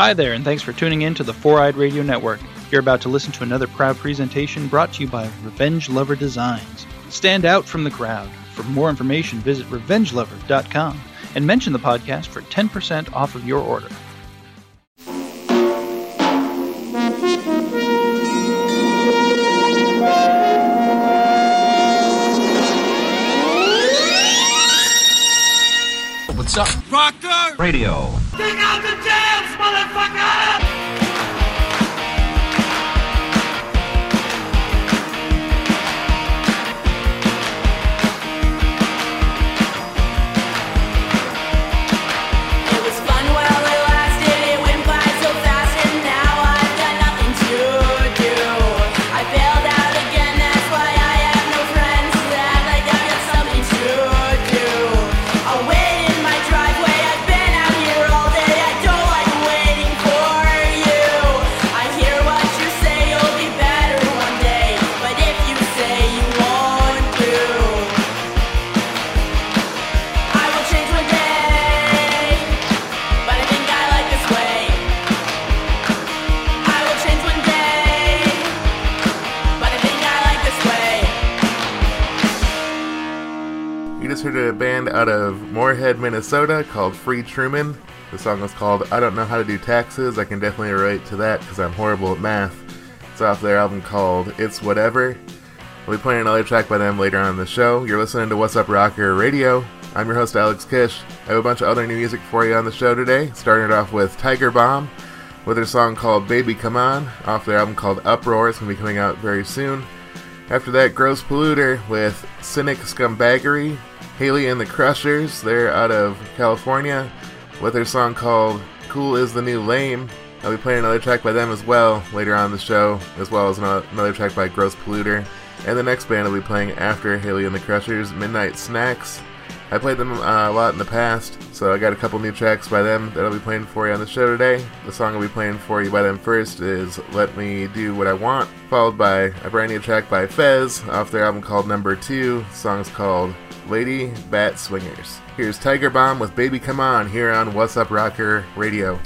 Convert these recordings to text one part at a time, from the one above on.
Hi there, and thanks for tuning in to the Four Eyed Radio Network. You're about to listen to another proud presentation brought to you by Revenge Lover Designs. Stand out from the crowd. For more information, visit revengelover.com and mention the podcast for 10% off of your order. What's up? Proctor! Radio. Dig out the jams, out of Moorhead, Minnesota called Free Truman. The song was called I Don't Know How to Do Taxes. I can definitely relate to that because I'm horrible at math. It's off their album called It's Whatever. We'll be playing another track by them later on in the show. You're listening to Wassup Rocker Radio. I'm your host, Alex Kish. I have a bunch of other new music for you on the show today. Starting it off with Tiger Bomb with their song called Baby Come On off their album called Uproar. It's going to be coming out very soon. After that, Gross Polluter with Cynic Scumbaggery. Hayley and the Crushers, they're out of California with their song called Cool is the New Lame. I'll be playing another track by them as well later on the show, as well as another track by Gross Polluter. And the next band I'll be playing after Hayley and the Crushers, Midnite Snaxxx. I played them uh, a lot in the past, so I got a couple new tracks by them that I'll be playing for you on the show today. The song I'll be playing for you by them first is Let Me Do What I Want, followed by a brand new track by Fezz off their album called Number 2. The song's called Lady Bat Swingers. Here's Tiger Bomb with Baby Come On here on Wassup Rocker Radio.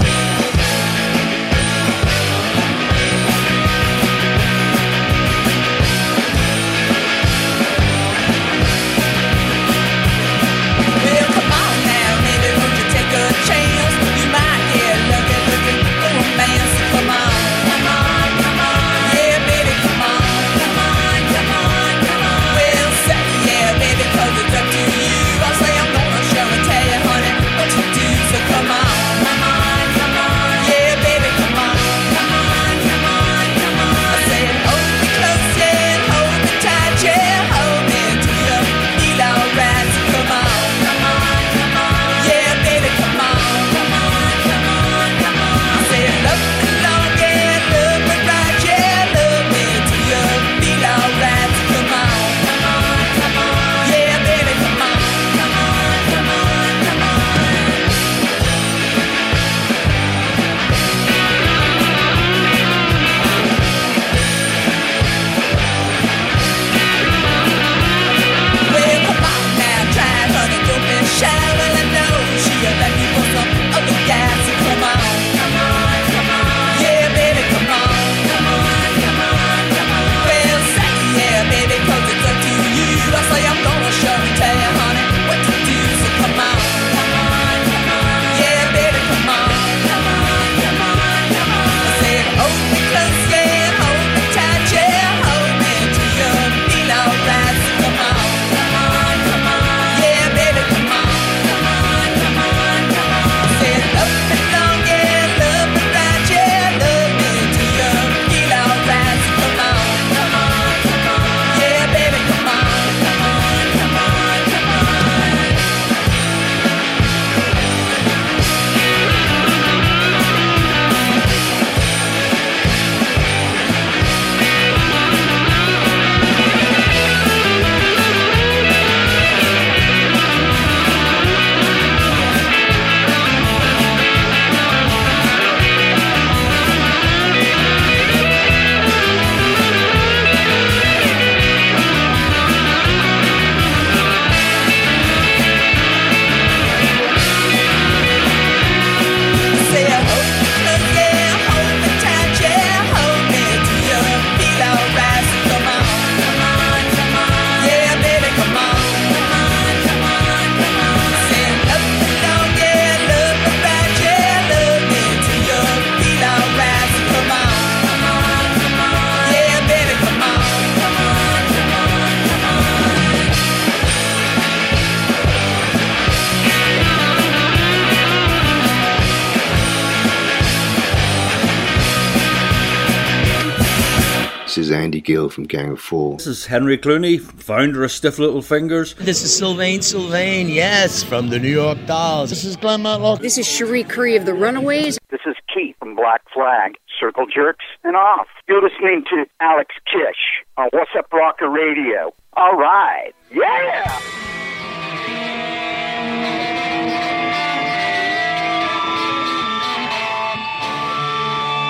Gill from Gang of Four. This is Henry Cluney, founder of Stiff Little Fingers. This is Sylvain Sylvain, yes, from the New York Dolls. This is Glenn Matlock. This is Cherie Currie of the Runaways. This is Keith from Black Flag, Circle Jerks, and Off. You're listening to Alex Kish on Wassup Rocker Radio. All right, yeah!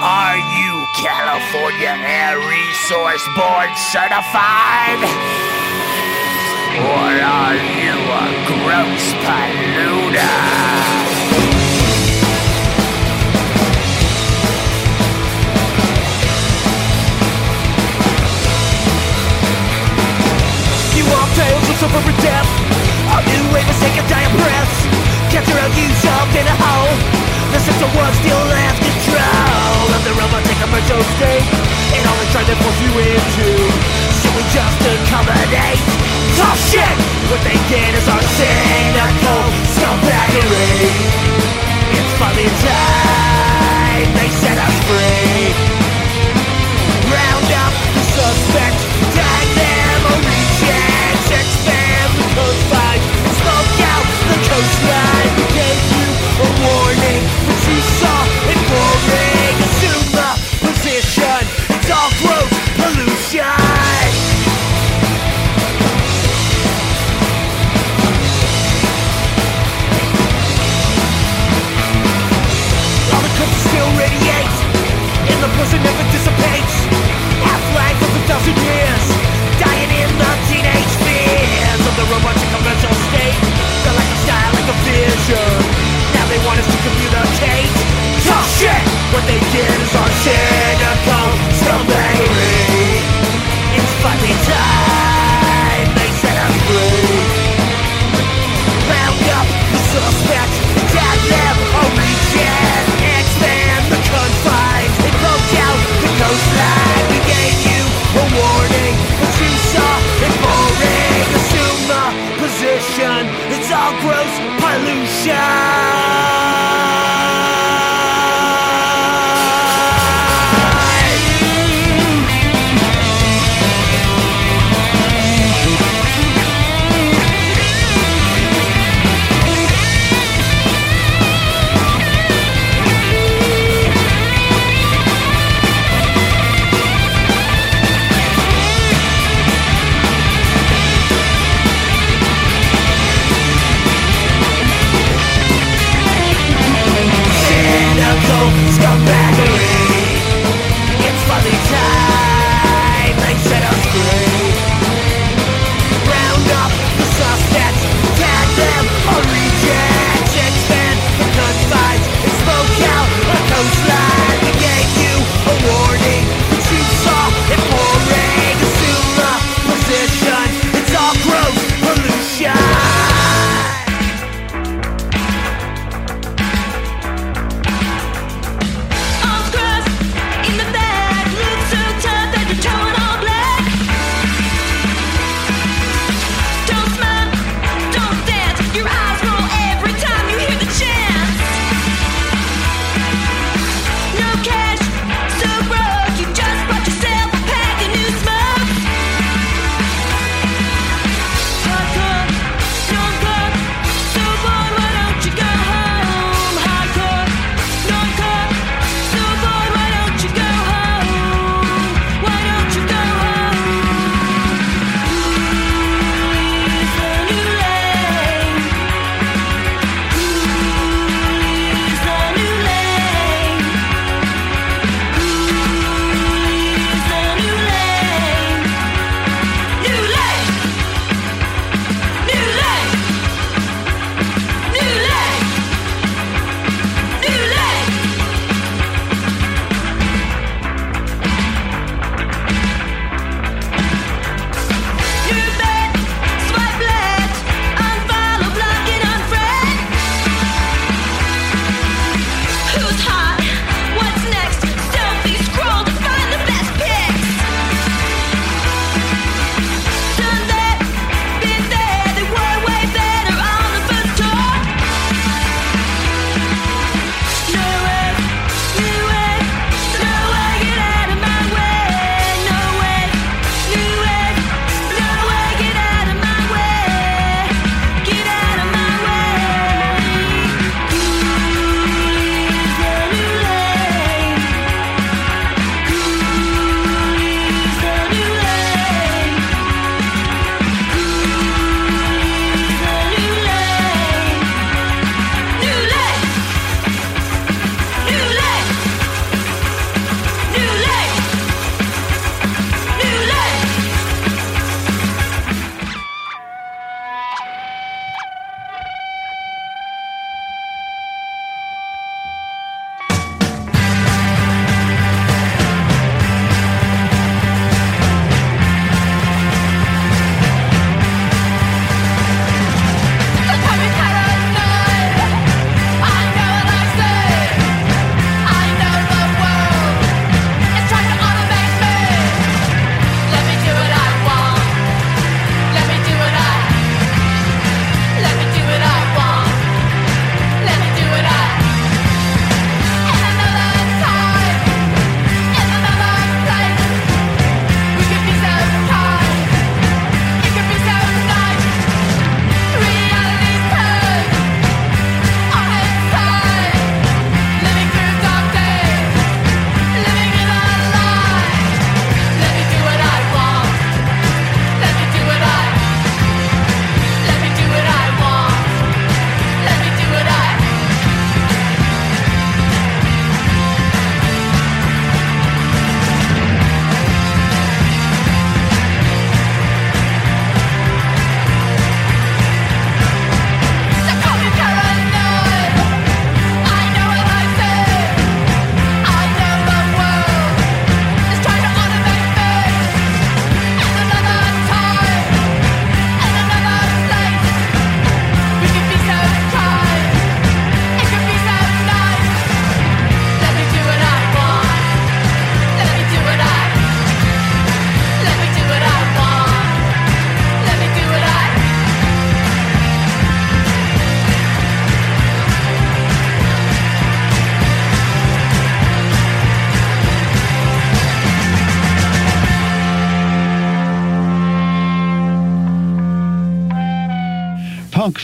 Are you California Air Resource Board certified? Or are you a gross polluter? Tales of suffering death A new way to take a dire breath Capture out you jumped in a hole The system was still left control Of the robotic commercial state. And all they tried to force you into Simply just accommodate. Tough shit! What they did is our cynical scumbaggery It's finally time. They set us free. Round up the suspect the person never dissipates. Half-life of a thousand years Dying in the teenage fears Of the robotic conventional state. They're like a style, like a vision. Now they want us to communicate Tough shit! What they did is our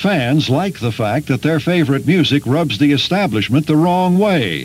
fans like the fact that their favorite music rubs the establishment the wrong way.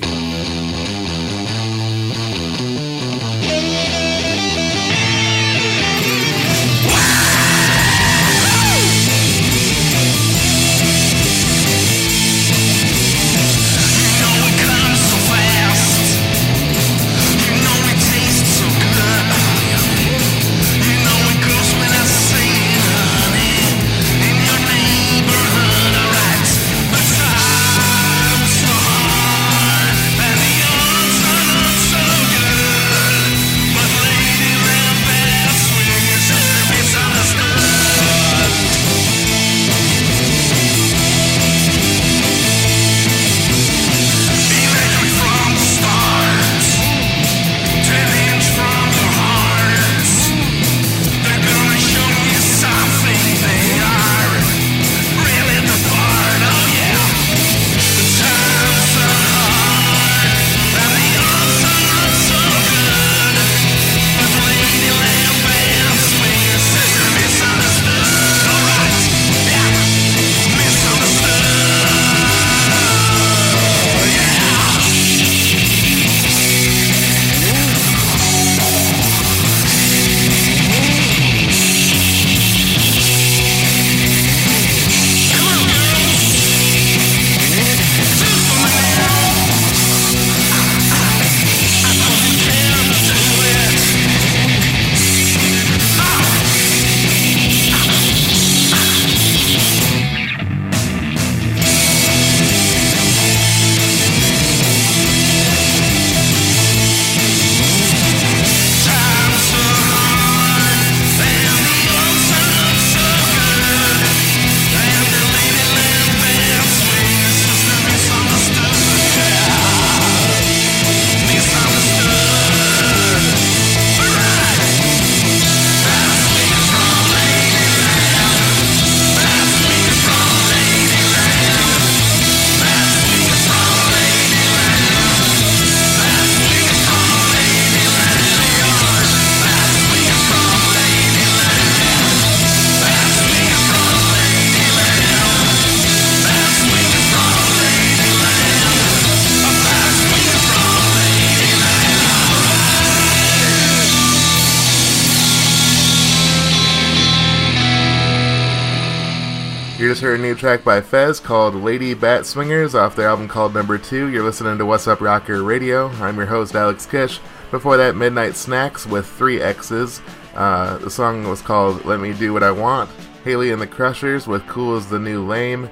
A new track by Fezz called Lady Bat Swingers off their album called Number 2. You're listening to Wassup Rocker Radio. I'm your host, Alex Kish. Before that, Midnite Snaxxx with three X's. Uh, the song was called Let Me Do What I Want. Hayley and the Crushers with Cool as the New Lame.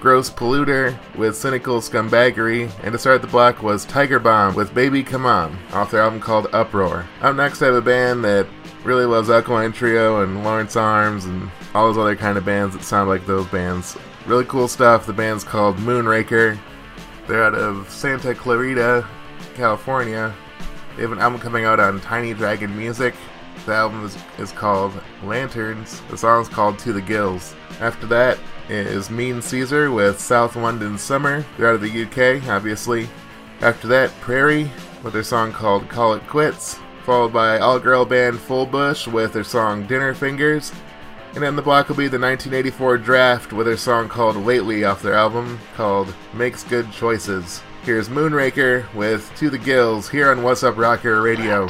Gross Polluter with Cynical Scumbaggery. And to start the block was Tiger Bomb with Baby Come On off their album called Uproar. Up next, I have a band that really loves Alkaline Trio and Lawrence Arms and all those other kind of bands that sound like those bands. Really cool stuff. The band's called Moonraker. They're out of Santa Clarita, California. They have an album coming out on Tiny Dragon Music. The album is, is called Lanterns. The song's called To the Gills. After that is Mean Caesar with South London Summer. They're out of the UK, obviously. After that, Prairie with their song called Call It Quits. Followed by all girl band Full Bush with their song Dinner Fingers. And then the block will be the 1984 Draft with their song called Lately off their album called Makes Good Choices. Here's Moonraker with To the Gills here on Wassup Rocker Radio.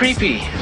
Creepy.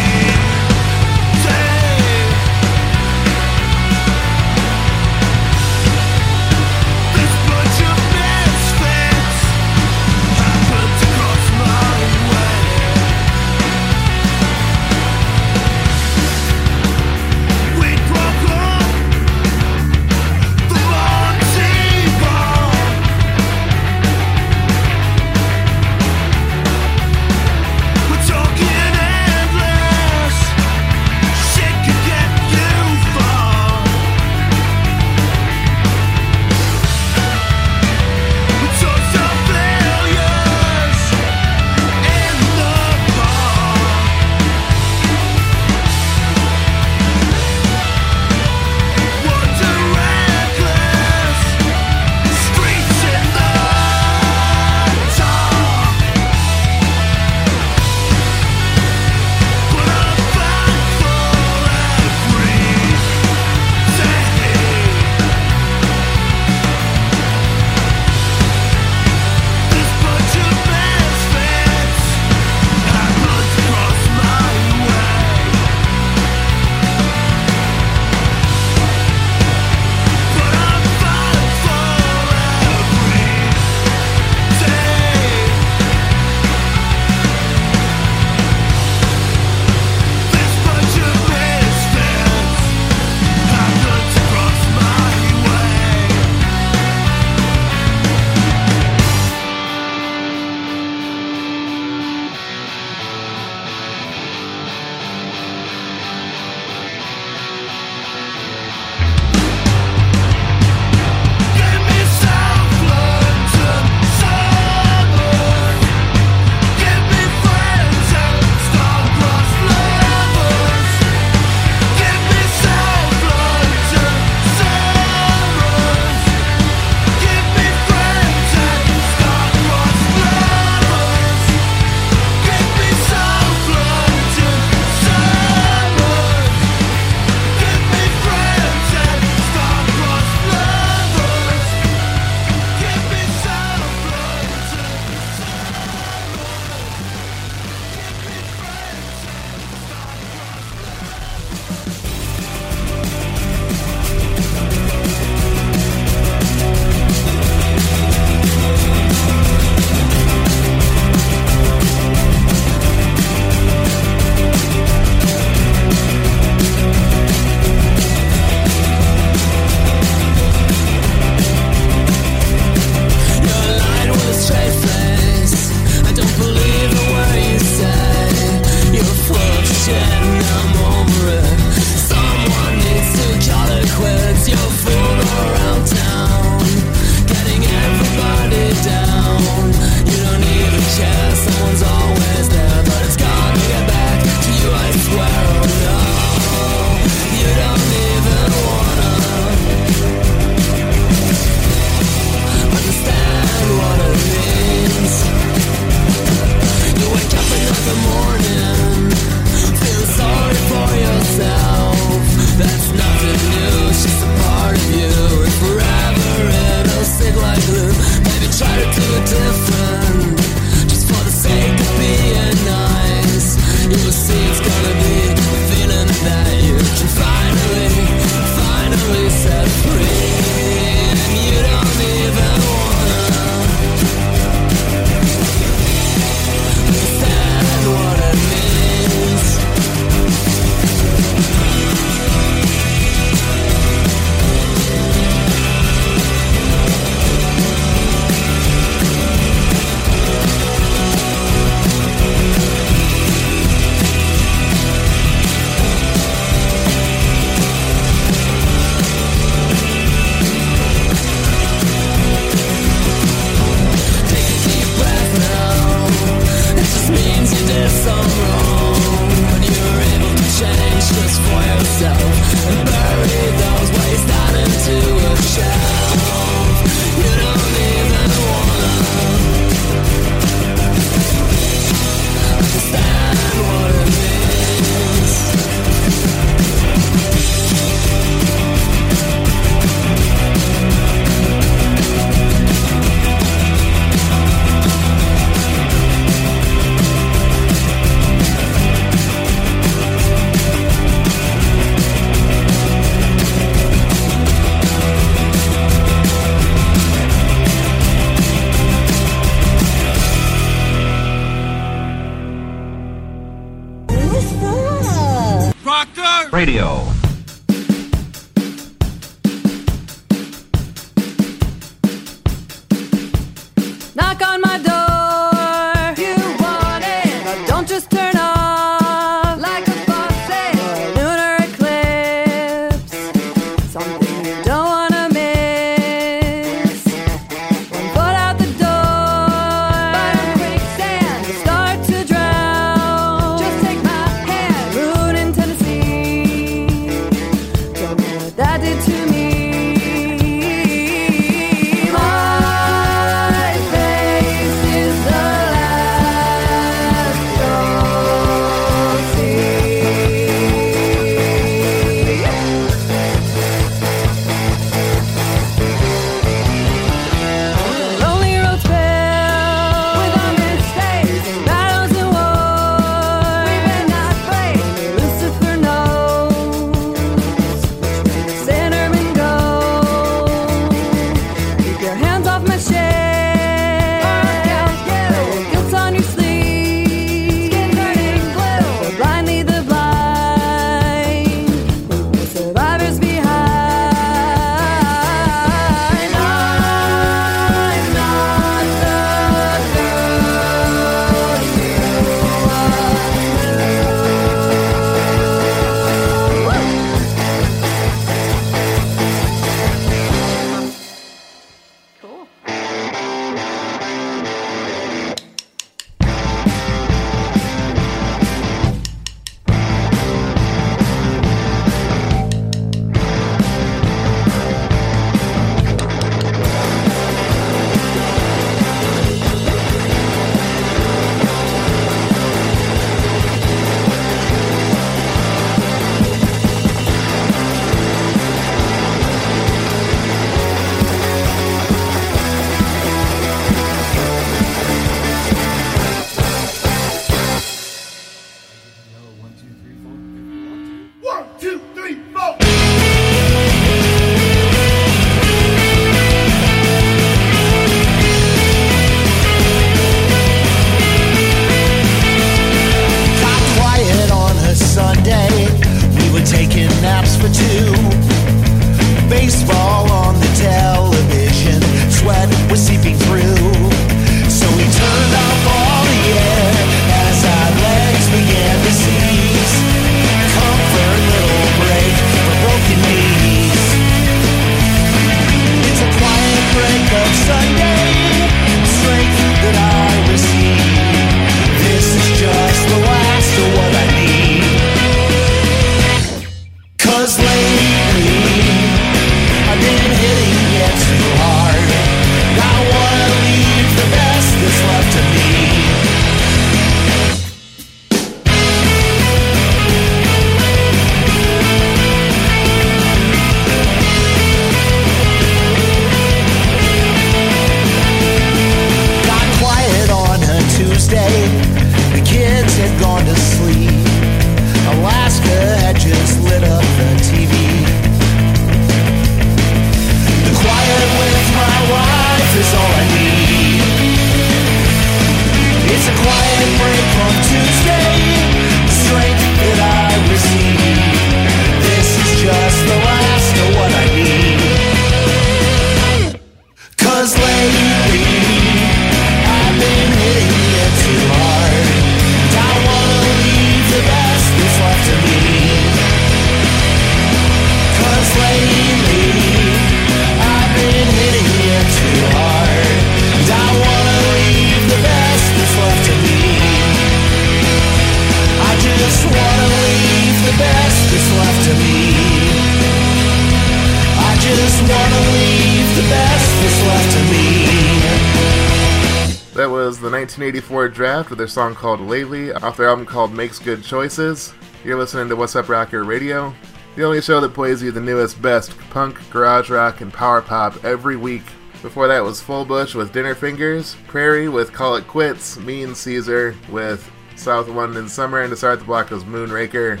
their song called Lately off their album called Makes Good Choices. You're listening to Wassup Rocker Radio, the only show that plays you the newest, best punk, garage rock, and power pop every week. Before that was Full Bush with Dinner Fingers, Prairie with Call It Quits, Mean Caesar with South London Summer, and to start the block was Moonraker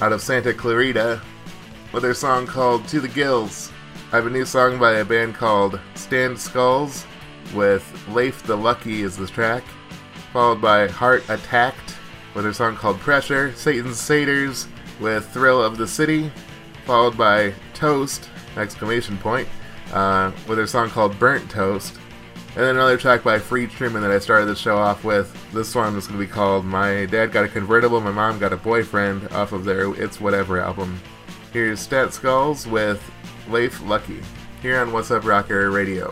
out of Santa Clarita with their song called To the Gills. I have a new song by a band called Stand Skulls with Leif the Lucky is the track followed by Heart Attacked with a song called Pressure, Satan's Satyrs with Thrill of the City, followed by Toast, exclamation point, uh, with a song called Burnt Toast, and then another track by Free Truman that I started the show off with. This one is going to be called My Dad Got a Convertible, My Mom Got a Boyfriend off of their It's Whatever album. Here's Stat Skulls with Leif Lucky here on Wassup Rocker Radio.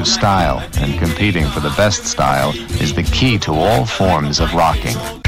Of style and competing for the best style is the key to all forms of rocking.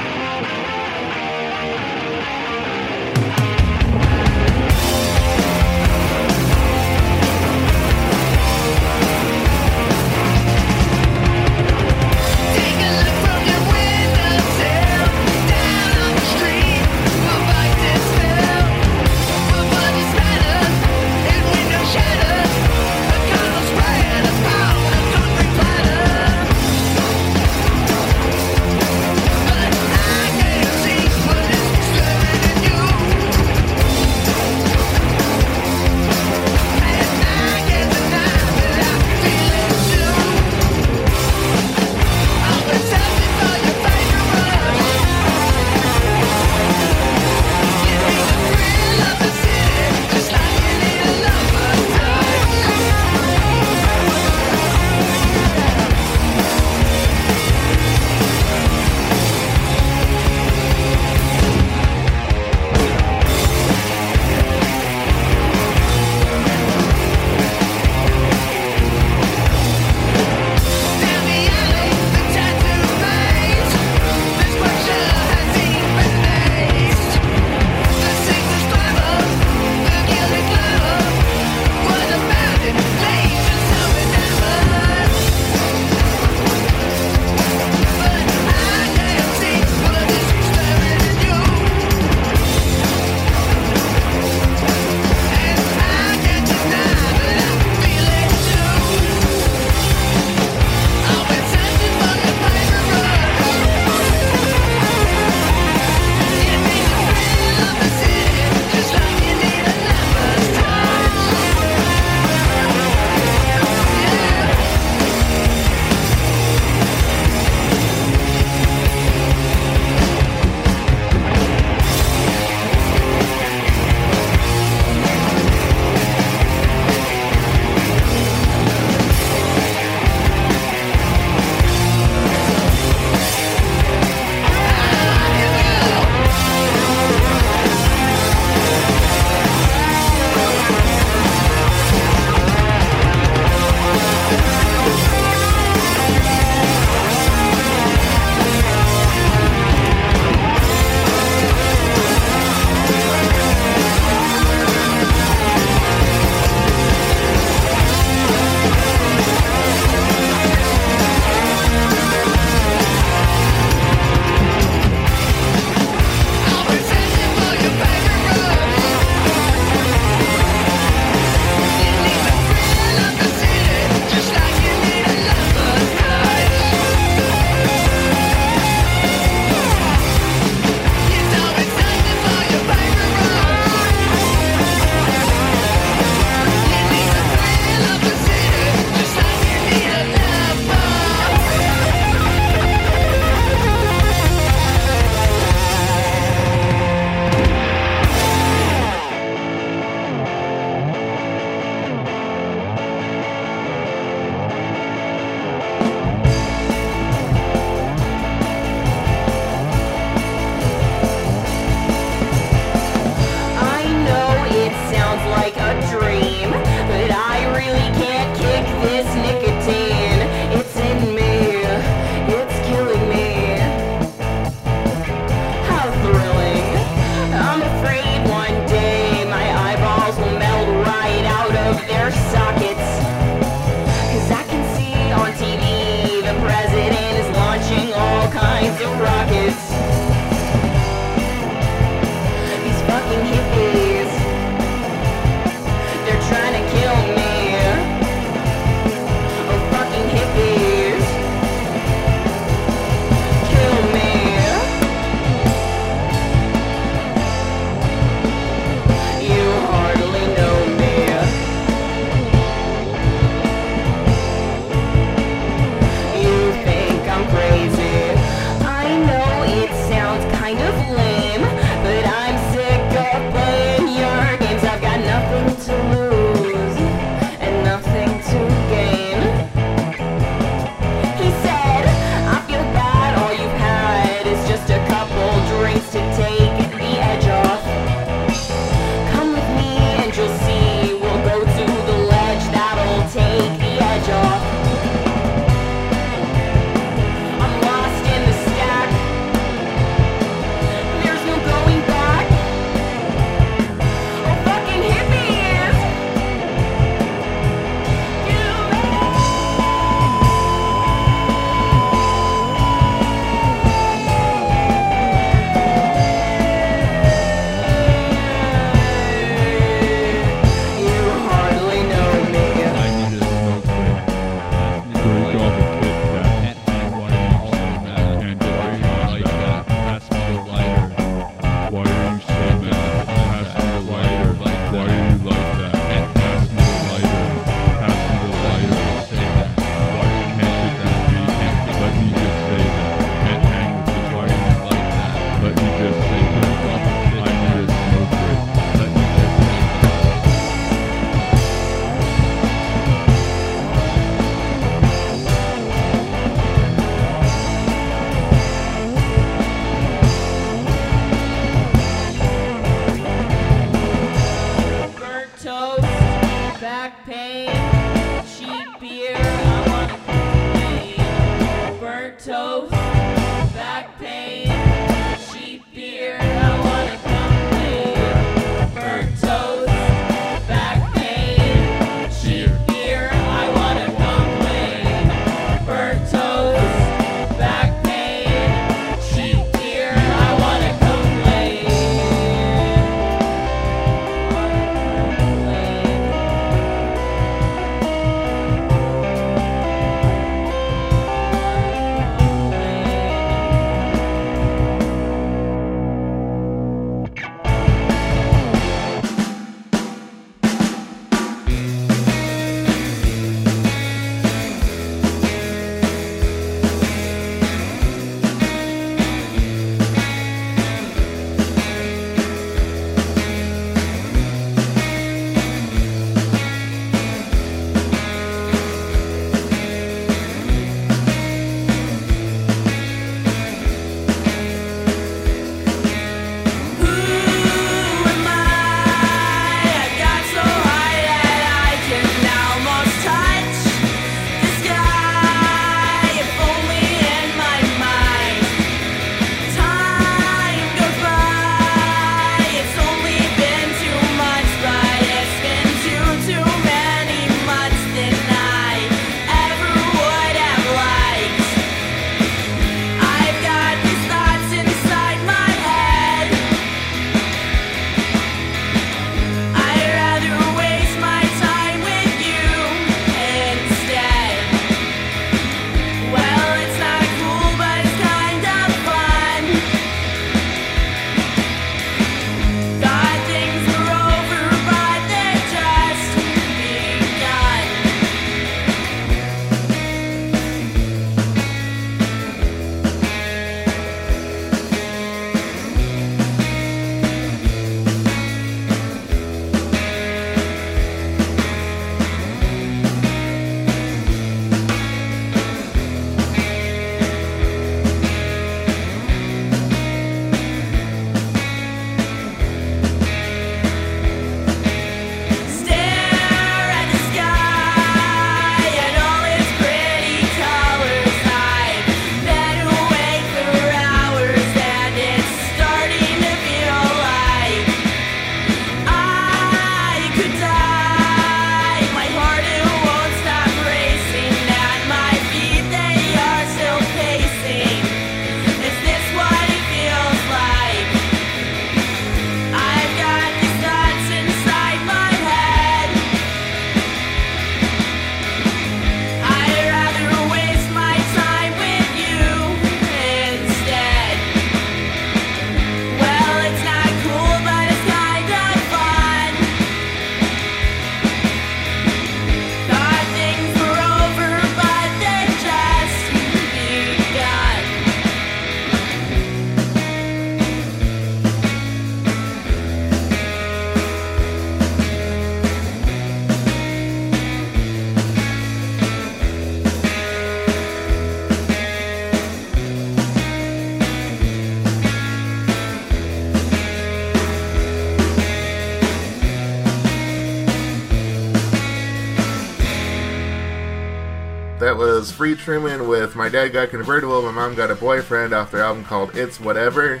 Free Truman with My Dad Got Convertible, My Mom Got a Boyfriend off their album called It's Whatever.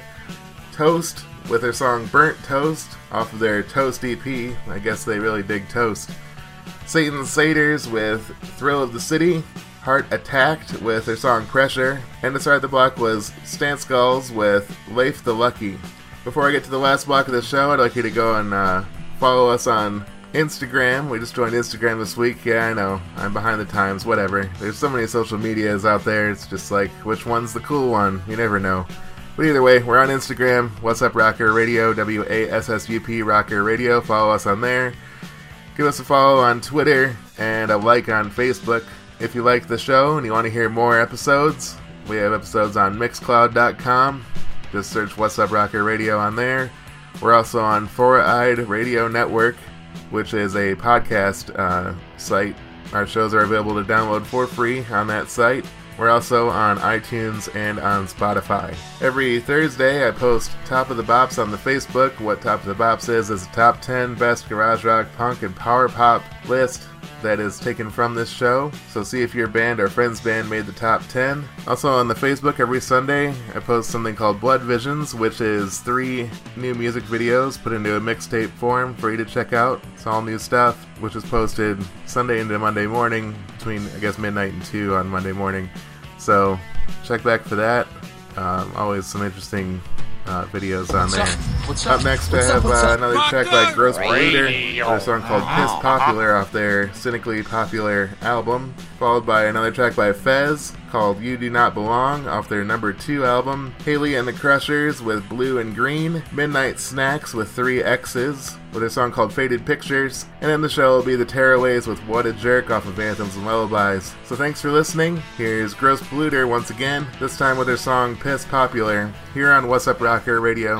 Toast with their song Burnt Toast off of their Toast EP. I guess they really dig toast. Satan Satyrs with Thrill of the City. Heart Attacked with their song Pressure. And to start the block was Stan Skulls with Leif the Lucky. Before I get to the last block of the show, I'd like you to go and uh, follow us on Instagram. We just joined Instagram this week. Yeah, I know. I'm behind the times. Whatever. There's so many social medias out there. It's just like, which one's the cool one? You never know. But either way, we're on Instagram. Wassup, Rocker Radio? W A S S U P Rocker Radio. Follow us on there. Give us a follow on Twitter and a like on Facebook. If you like the show and you want to hear more episodes, we have episodes on Mixcloud.com. Just search Wassup Rocker Radio on there. We're also on Four Eyed Radio Network, which is a podcast uh, site. Our shows are available to download for free on that site. We're also on iTunes and on Spotify. Every Thursday, I post Top of the Bops on the Facebook. What Top of the Bops is is a top 10 best garage rock, punk, and power pop list that is taken from this show. So see if your band or friend's band made the top 10. Also on the Facebook every Sunday, I post something called Blood Visions, which is three new music videos put into a mixtape form for you to check out. It's all new stuff, which is posted Sunday into Monday morning between I guess midnight and 2 on Monday morning. So check back for that. Um, always some interesting uh, videos on there. What's up? up? next, What's I have uh, up? another track by Gross Breeder. A song called Piss Popular off their Cynically Popular album. Followed by another track by Fezz called You Do Not Belong off their number two album. Hayley and the Crushers with Blue and Green. Midnite Snaxxx with three X's with a song called Faded Pictures. And in the show will be the Tearaways with What a Jerk off of Anthems and Lullabies. So thanks for listening. Here's Gross Polluter once again, this time with their song Piss Popular, here on Wassup Rocker Radio.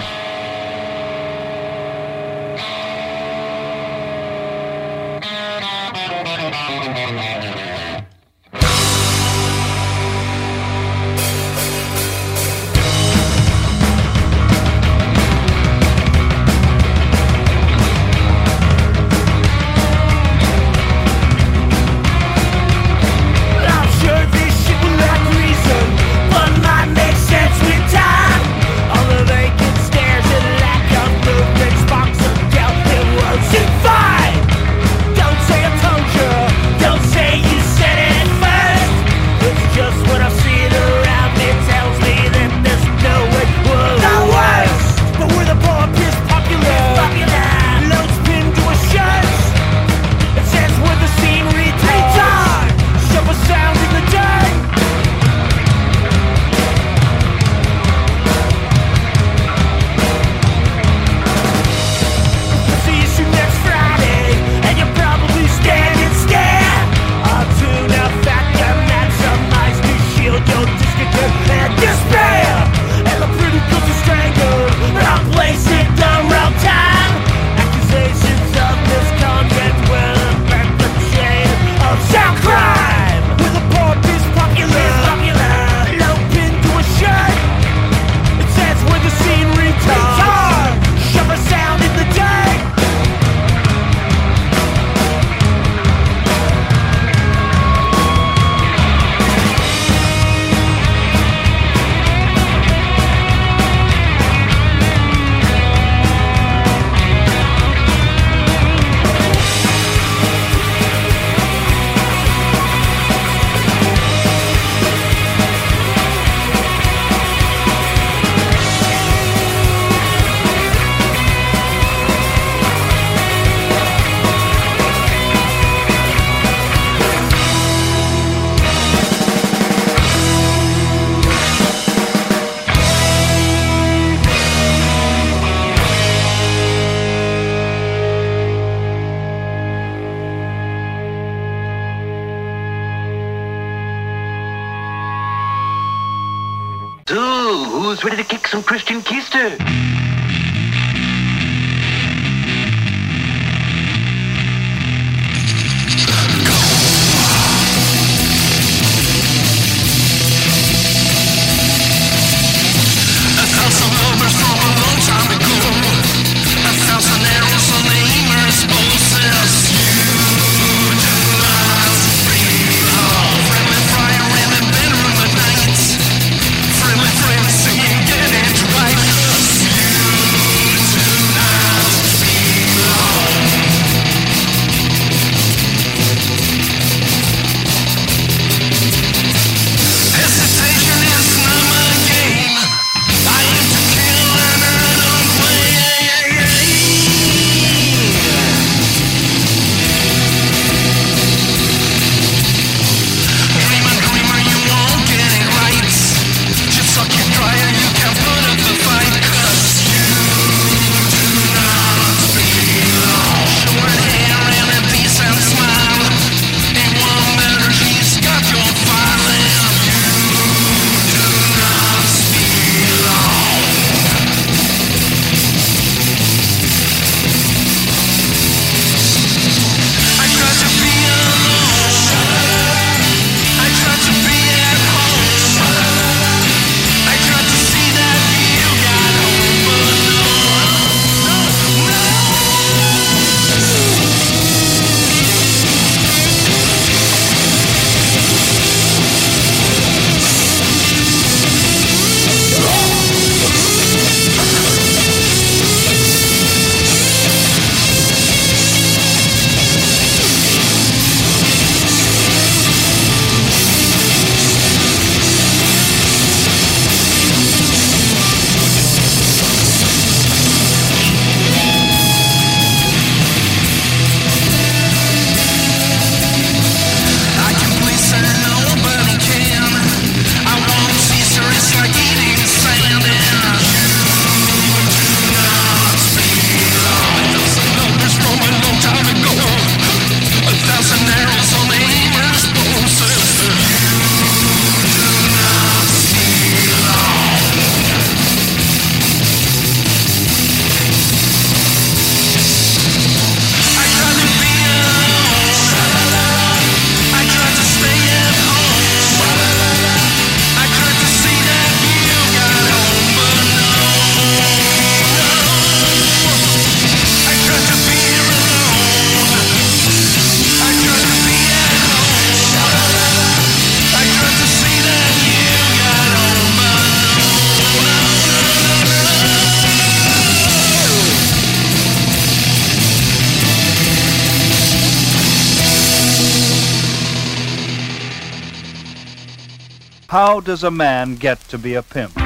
Does a man get to be a pimp?